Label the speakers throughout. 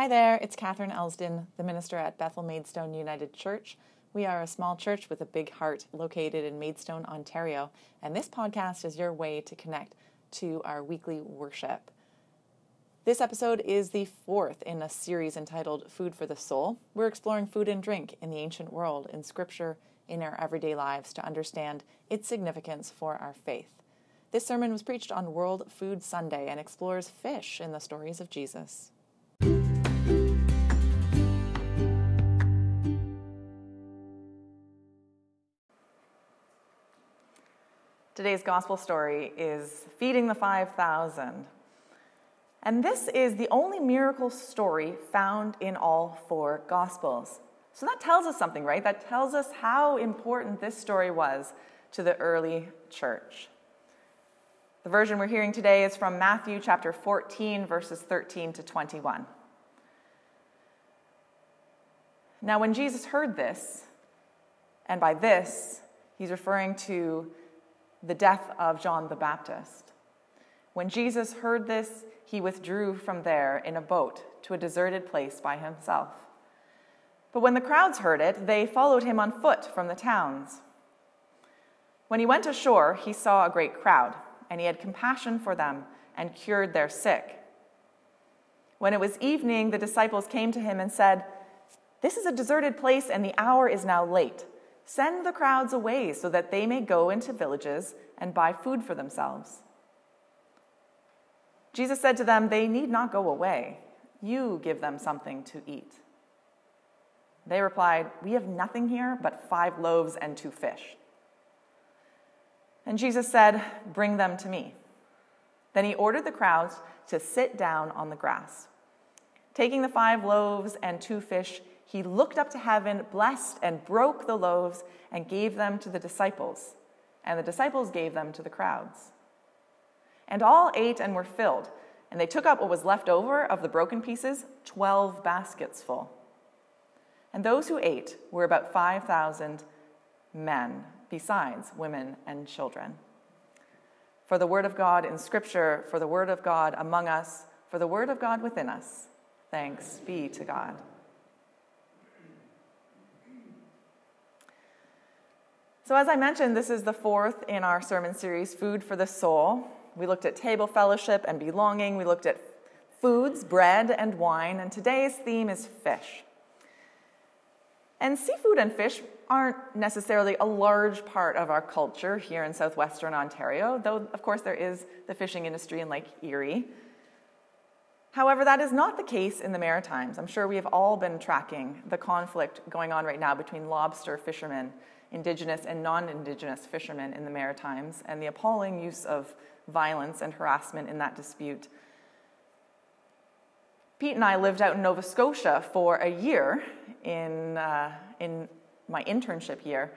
Speaker 1: Hi there, it's Catherine Elsden, the minister at Bethel Maidstone United Church. We are a small church with a big heart located in Maidstone, Ontario, and this podcast is your way to connect to our weekly worship. This episode is the fourth in a series entitled Food for the Soul. We're exploring food and drink in the ancient world, in scripture, in our everyday lives to understand its significance for our faith. This sermon was preached on World Food Sunday and explores fish in the stories of Jesus. Today's gospel story is feeding the 5,000. And this is the only miracle story found in all four gospels. So that tells us something, right? That tells us how important this story was to the early church. The version we're hearing today is from Matthew chapter 14, verses 13 to 21. Now, when Jesus heard this, and by this, he's referring to the death of John the Baptist. When Jesus heard this, he withdrew from there in a boat to a deserted place by himself. But when the crowds heard it, they followed him on foot from the towns. When he went ashore, he saw a great crowd, and he had compassion for them and cured their sick. When it was evening, the disciples came to him and said, This is a deserted place, and the hour is now late. Send the crowds away so that they may go into villages and buy food for themselves. Jesus said to them, They need not go away. You give them something to eat. They replied, We have nothing here but five loaves and two fish. And Jesus said, Bring them to me. Then he ordered the crowds to sit down on the grass. Taking the five loaves and two fish, he looked up to heaven, blessed, and broke the loaves and gave them to the disciples. And the disciples gave them to the crowds. And all ate and were filled, and they took up what was left over of the broken pieces, twelve baskets full. And those who ate were about 5,000 men, besides women and children. For the word of God in Scripture, for the word of God among us, for the word of God within us, thanks be to God. So, as I mentioned, this is the fourth in our sermon series, Food for the Soul. We looked at table fellowship and belonging. We looked at foods, bread, and wine. And today's theme is fish. And seafood and fish aren't necessarily a large part of our culture here in southwestern Ontario, though, of course, there is the fishing industry in Lake Erie. However, that is not the case in the Maritimes. I'm sure we have all been tracking the conflict going on right now between lobster fishermen Indigenous and non Indigenous fishermen in the Maritimes and the appalling use of violence and harassment in that dispute. Pete and I lived out in Nova Scotia for a year in, uh, in my internship year,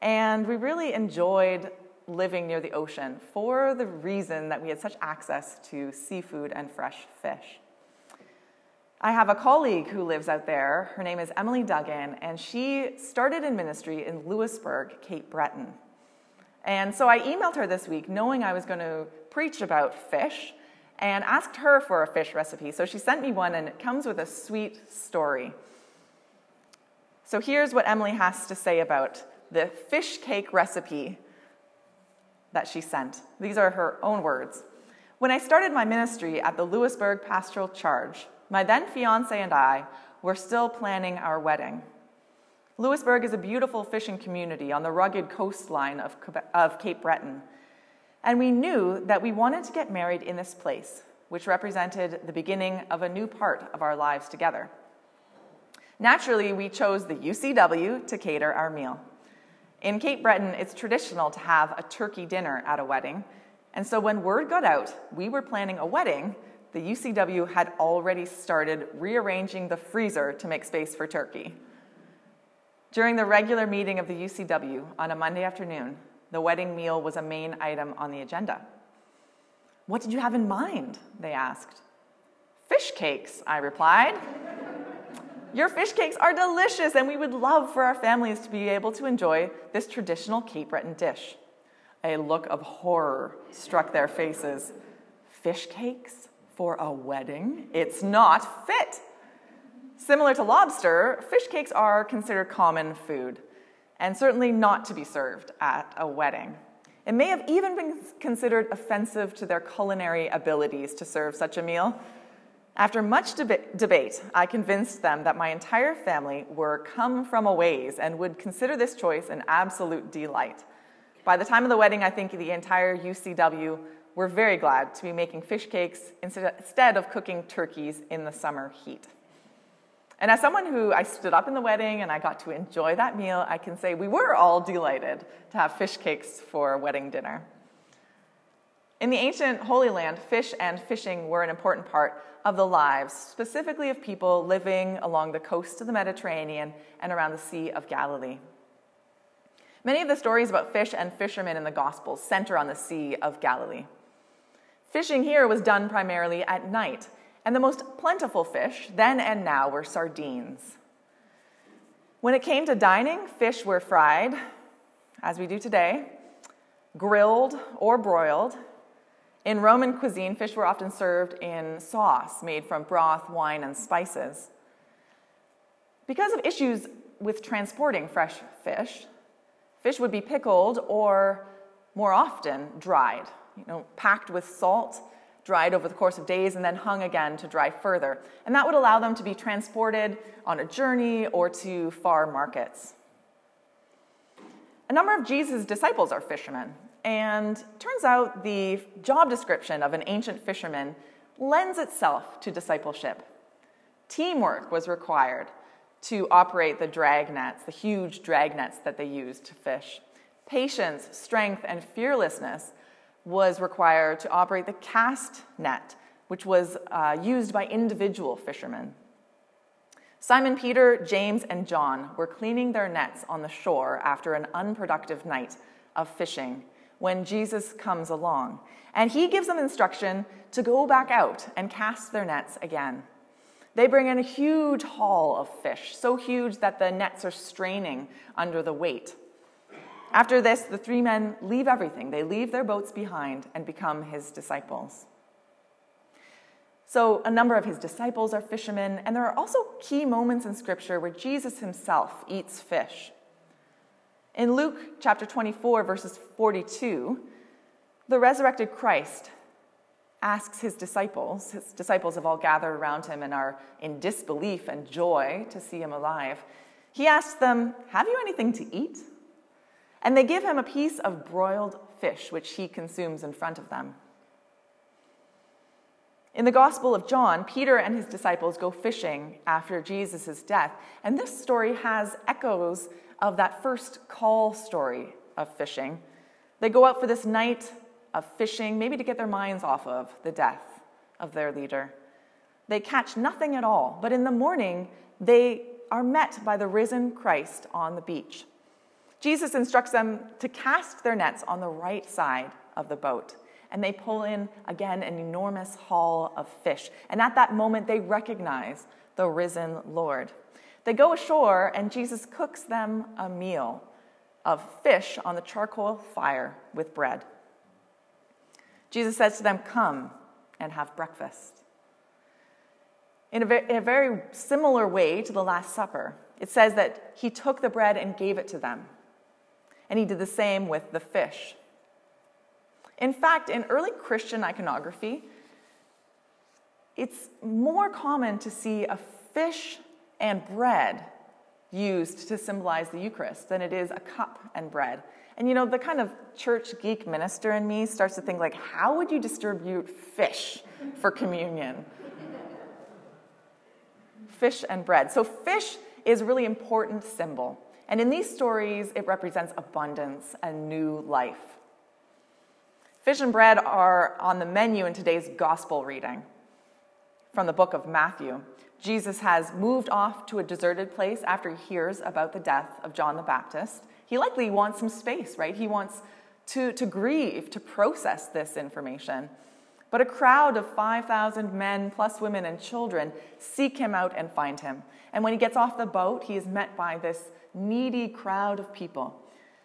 Speaker 1: and we really enjoyed living near the ocean for the reason that we had such access to seafood and fresh fish. I have a colleague who lives out there. Her name is Emily Duggan, and she started in ministry in Louisbourg, Cape Breton. And so I emailed her this week knowing I was going to preach about fish and asked her for a fish recipe. So she sent me one, and it comes with a sweet story. So here's what Emily has to say about the fish cake recipe that she sent. These are her own words. When I started my ministry at the Louisbourg Pastoral Charge, my then fiance and I were still planning our wedding. Louisbourg is a beautiful fishing community on the rugged coastline of, of Cape Breton, and we knew that we wanted to get married in this place, which represented the beginning of a new part of our lives together. Naturally, we chose the UCW to cater our meal. In Cape Breton, it's traditional to have a turkey dinner at a wedding, and so when word got out we were planning a wedding, the UCW had already started rearranging the freezer to make space for turkey. During the regular meeting of the UCW on a Monday afternoon, the wedding meal was a main item on the agenda. What did you have in mind? They asked. Fish cakes, I replied. Your fish cakes are delicious, and we would love for our families to be able to enjoy this traditional Cape Breton dish. A look of horror struck their faces. Fish cakes? For a wedding. It's not fit. Similar to lobster, fish cakes are considered common food, and certainly not to be served at a wedding. It may have even been considered offensive to their culinary abilities to serve such a meal. After much deba- debate, I convinced them that my entire family were come from a ways and would consider this choice an absolute delight. By the time of the wedding, I think the entire UCW were very glad to be making fish cakes instead of cooking turkeys in the summer heat. And as someone who I stood up in the wedding and I got to enjoy that meal, I can say we were all delighted to have fish cakes for wedding dinner. In the ancient Holy Land, fish and fishing were an important part of the lives, specifically of people living along the coast of the Mediterranean and around the Sea of Galilee. Many of the stories about fish and fishermen in the Gospels center on the Sea of Galilee. Fishing here was done primarily at night, and the most plentiful fish then and now were sardines. When it came to dining, fish were fried, as we do today, grilled or broiled. In Roman cuisine, fish were often served in sauce made from broth, wine, and spices. Because of issues with transporting fresh fish, fish would be pickled or, more often, dried, you know, packed with salt dried over the course of days, and then hung again to dry further. And that would allow them to be transported on a journey or to far markets. A number of Jesus' disciples are fishermen, and turns out the job description of an ancient fisherman lends itself to discipleship. Teamwork was required to operate the drag nets, the huge drag nets that they used to fish. Patience, strength, and fearlessness was required to operate the cast net, which was uh, used by individual fishermen. Simon Peter, James, and John were cleaning their nets on the shore after an unproductive night of fishing when Jesus comes along. And he gives them instruction to go back out and cast their nets again. They bring in a huge haul of fish, so huge that the nets are straining under the weight. After this, the three men leave everything. They leave their boats behind and become his disciples. So, a number of his disciples are fishermen, and there are also key moments in Scripture where Jesus himself eats fish. In Luke chapter 24, verses 42, the resurrected Christ asks his disciples, his disciples have all gathered around him and are in disbelief and joy to see him alive. He asks them, Have you anything to eat? And they give him a piece of broiled fish, which he consumes in front of them. In the Gospel of John, Peter and his disciples go fishing after Jesus' death, and this story has echoes of that first call story of fishing. They go out for this night of fishing, maybe to get their minds off of the death of their leader. They catch nothing at all, but in the morning, they are met by the risen Christ on the beach. Jesus instructs them to cast their nets on the right side of the boat. And they pull in again an enormous haul of fish. And at that moment, they recognize the risen Lord. They go ashore, and Jesus cooks them a meal of fish on the charcoal fire with bread. Jesus says to them, Come and have breakfast. In a, in a very similar way to the Last Supper, it says that he took the bread and gave it to them and he did the same with the fish. In fact, in early Christian iconography, it's more common to see a fish and bread used to symbolize the Eucharist than it is a cup and bread. And you know, the kind of church geek minister in me starts to think like, how would you distribute fish for communion? fish and bread. So fish is a really important symbol. And in these stories, it represents abundance and new life. Fish and bread are on the menu in today's gospel reading from the book of Matthew. Jesus has moved off to a deserted place after he hears about the death of John the Baptist. He likely wants some space, right? He wants to, to grieve, to process this information. But a crowd of 5,000 men, plus women and children, seek him out and find him. And when he gets off the boat, he is met by this needy crowd of people.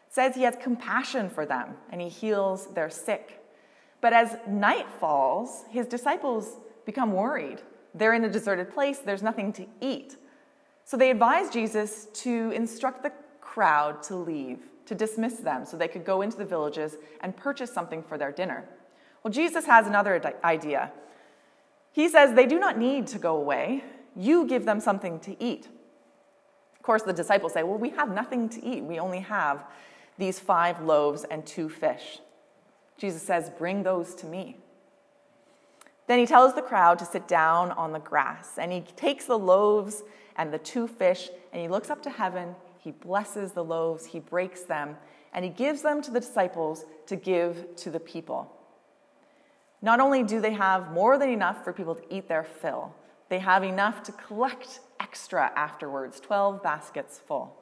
Speaker 1: Says he has compassion for them and he heals their sick. But as night falls, his disciples become worried. They're in a deserted place, there's nothing to eat. So they advise Jesus to instruct the crowd to leave, to dismiss them so they could go into the villages and purchase something for their dinner. Well, Jesus has another idea. He says they do not need to go away. You give them something to eat. Of course, the disciples say, Well, we have nothing to eat. We only have these five loaves and two fish. Jesus says, Bring those to me. Then he tells the crowd to sit down on the grass, and he takes the loaves and the two fish, and he looks up to heaven. He blesses the loaves, he breaks them, and he gives them to the disciples to give to the people. Not only do they have more than enough for people to eat their fill, they have enough to collect extra afterwards 12 baskets full.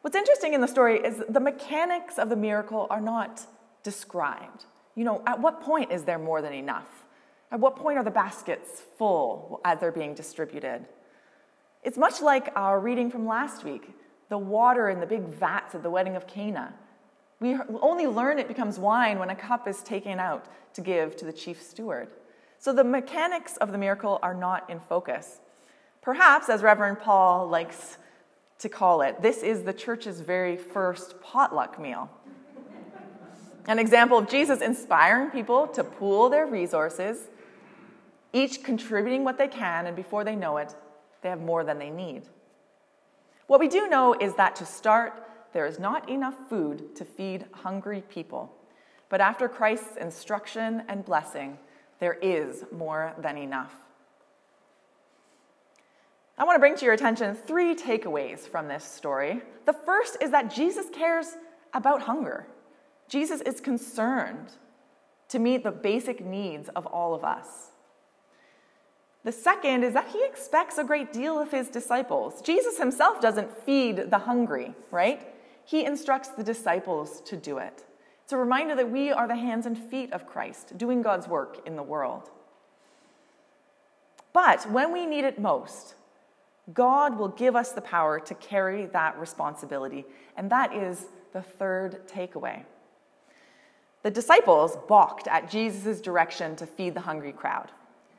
Speaker 1: What's interesting in the story is the mechanics of the miracle are not described. You know, at what point is there more than enough? At what point are the baskets full as they're being distributed? It's much like our reading from last week the water in the big vats at the wedding of Cana. We only learn it becomes wine when a cup is taken out to give to the chief steward. So the mechanics of the miracle are not in focus. Perhaps, as Reverend Paul likes to call it, this is the church's very first potluck meal. An example of Jesus inspiring people to pool their resources each contributing what they can, and before they know it, they have more than they need. What we do know is that to start, there is not enough food to feed hungry people. But after Christ's instruction and blessing, there is more than enough. I want to bring to your attention three takeaways from this story. The first is that Jesus cares about hunger. Jesus is concerned to meet the basic needs of all of us. The second is that he expects a great deal of his disciples. Jesus himself doesn't feed the hungry, right? He instructs the disciples to do it. It's a reminder that we are the hands and feet of Christ, doing God's work in the world. But when we need it most, God will give us the power to carry that responsibility. And that is the third takeaway. The disciples balked at Jesus' direction to feed the hungry crowd.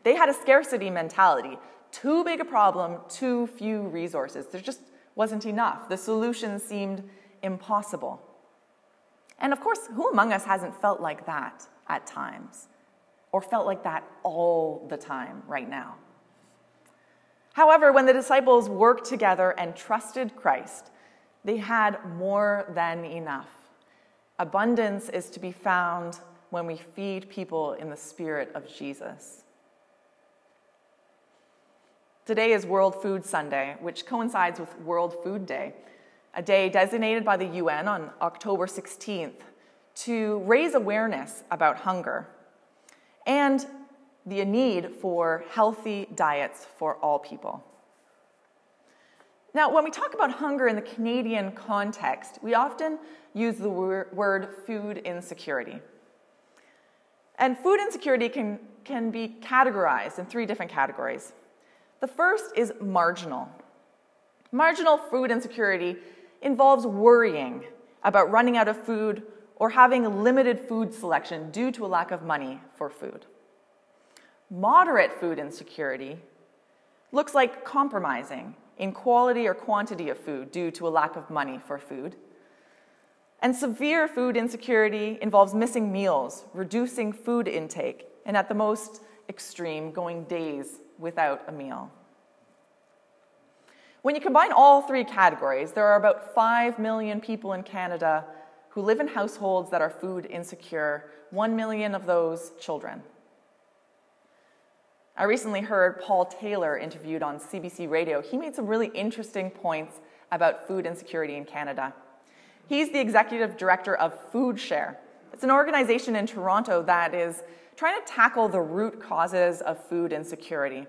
Speaker 1: They had a scarcity mentality. Too big a problem, too few resources. There just wasn't enough. The solution seemed impossible. And of course, who among us hasn't felt like that at times? Or felt like that all the time right now? However, when the disciples worked together and trusted Christ, they had more than enough. Abundance is to be found when we feed people in the spirit of Jesus. Today is World Food Sunday, which coincides with World Food Day, a day designated by the UN on October 16th to raise awareness about hunger and the need for healthy diets for all people. Now, when we talk about hunger in the Canadian context, we often use the word food insecurity. And food insecurity can, can be categorized in three different categories the first is marginal. Marginal food insecurity involves worrying about running out of food or having limited food selection due to a lack of money for food. Moderate food insecurity looks like compromising in quality or quantity of food due to a lack of money for food. And severe food insecurity involves missing meals, reducing food intake, and at the most extreme, going days without a meal. When you combine all three categories, there are about 5 million people in Canada who live in households that are food insecure, 1 million of those children. I recently heard Paul Taylor interviewed on CBC Radio. He made some really interesting points about food insecurity in Canada. He's the executive director of FoodShare. It's an organization in Toronto that is trying to tackle the root causes of food insecurity.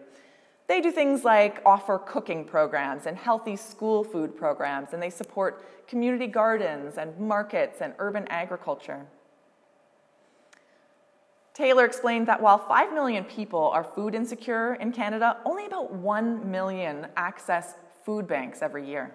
Speaker 1: They do things like offer cooking programs and healthy school food programs, and they support community gardens and markets and urban agriculture. Taylor explained that while 5 million people are food insecure in Canada, only about 1 million access food banks every year.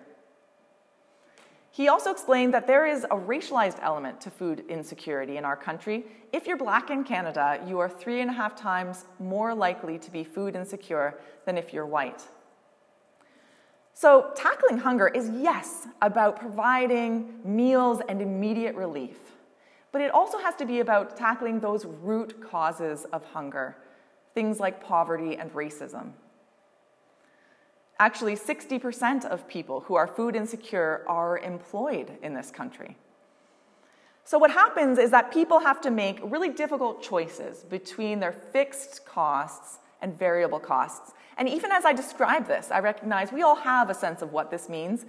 Speaker 1: He also explained that there is a racialized element to food insecurity in our country. If you're black in Canada, you are three and a half times more likely to be food insecure than if you're white. So, tackling hunger is, yes, about providing meals and immediate relief, but it also has to be about tackling those root causes of hunger, things like poverty and racism. Actually, 60% of people who are food insecure are employed in this country. So, what happens is that people have to make really difficult choices between their fixed costs and variable costs. And even as I describe this, I recognize we all have a sense of what this means.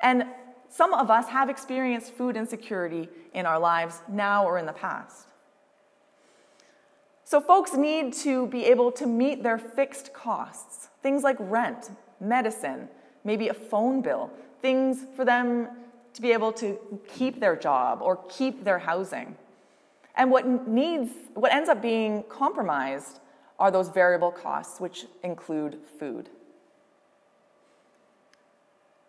Speaker 1: And some of us have experienced food insecurity in our lives now or in the past. So, folks need to be able to meet their fixed costs, things like rent, medicine, maybe a phone bill, things for them to be able to keep their job or keep their housing. And what needs, what ends up being compromised are those variable costs, which include food.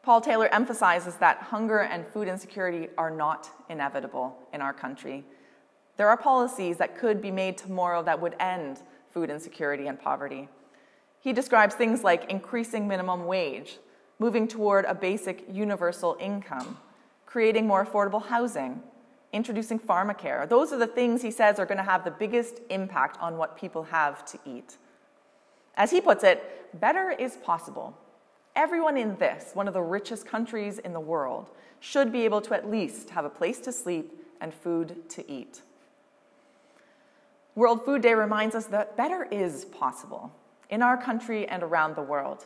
Speaker 1: Paul Taylor emphasizes that hunger and food insecurity are not inevitable in our country. There are policies that could be made tomorrow that would end food insecurity and poverty. He describes things like increasing minimum wage, moving toward a basic universal income, creating more affordable housing, introducing pharmacare. Those are the things he says are going to have the biggest impact on what people have to eat. As he puts it, better is possible. Everyone in this, one of the richest countries in the world, should be able to at least have a place to sleep and food to eat. World Food Day reminds us that better is possible in our country and around the world.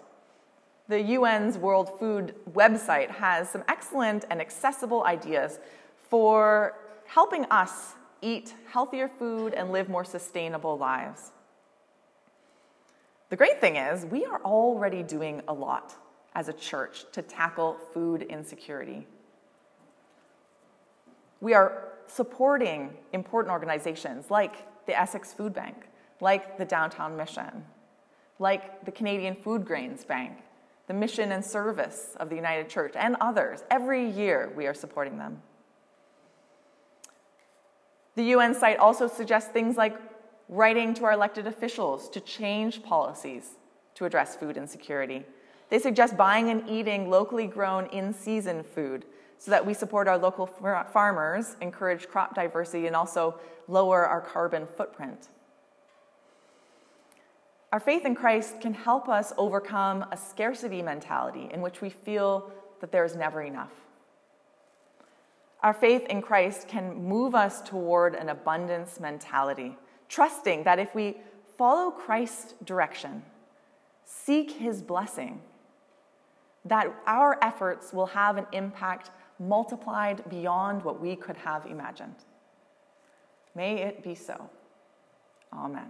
Speaker 1: The UN's World Food website has some excellent and accessible ideas for helping us eat healthier food and live more sustainable lives. The great thing is, we are already doing a lot as a church to tackle food insecurity. We are supporting important organizations like the Essex Food Bank, like the Downtown Mission, like the Canadian Foodgrains Bank, the Mission and Service of the United Church, and others. Every year we are supporting them. The UN site also suggests things like writing to our elected officials to change policies to address food insecurity. They suggest buying and eating locally grown in season food so that we support our local farmers, encourage crop diversity, and also lower our carbon footprint. Our faith in Christ can help us overcome a scarcity mentality in which we feel that there is never enough. Our faith in Christ can move us toward an abundance mentality, trusting that if we follow Christ's direction, seek his blessing, that our efforts will have an impact multiplied beyond what we could have imagined. May it be so. Amen.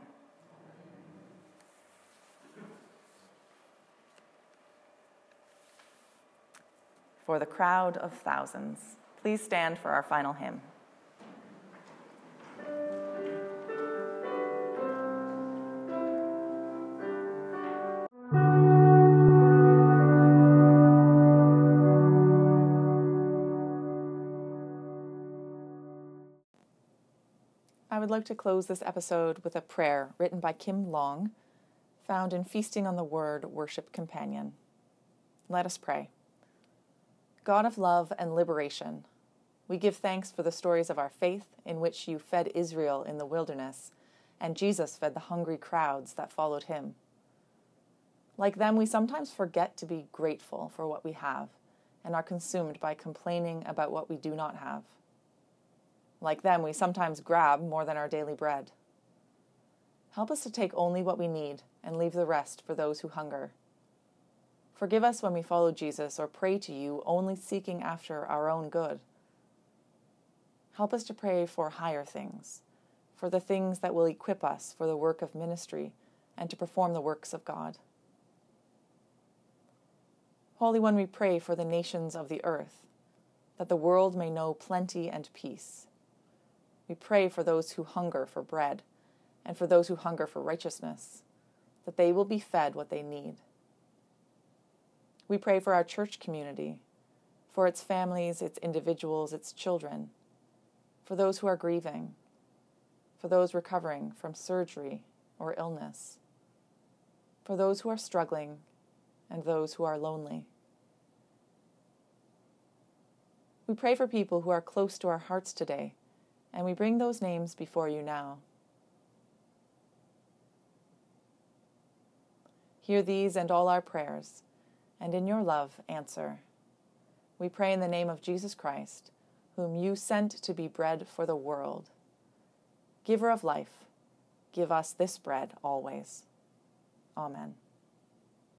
Speaker 1: For the crowd of thousands. Please stand for our final hymn. I would like to close this episode with a prayer written by Kim Long, found in Feasting on the Word Worship Companion. Let us pray. God of love and liberation, we give thanks for the stories of our faith in which you fed Israel in the wilderness, and Jesus fed the hungry crowds that followed him. Like them, we sometimes forget to be grateful for what we have and are consumed by complaining about what we do not have. Like them, we sometimes grab more than our daily bread. Help us to take only what we need and leave the rest for those who hunger. Forgive us when we follow Jesus or pray to you only seeking after our own good. Help us to pray for higher things, for the things that will equip us for the work of ministry and to perform the works of God. Holy One, we pray for the nations of the earth, that the world may know plenty and peace. We pray for those who hunger for bread and for those who hunger for righteousness, that they will be fed what they need. We pray for our church community, for its families, its individuals, its children for those who are grieving, for those recovering from surgery or illness, for those who are struggling, and those who are lonely. We pray for people who are close to our hearts today, and we bring those names before you now. Hear these and all our prayers, and in your love answer. We pray in the name of Jesus Christ, whom you sent to be bread for the world. Giver of life, give us this bread always. Amen.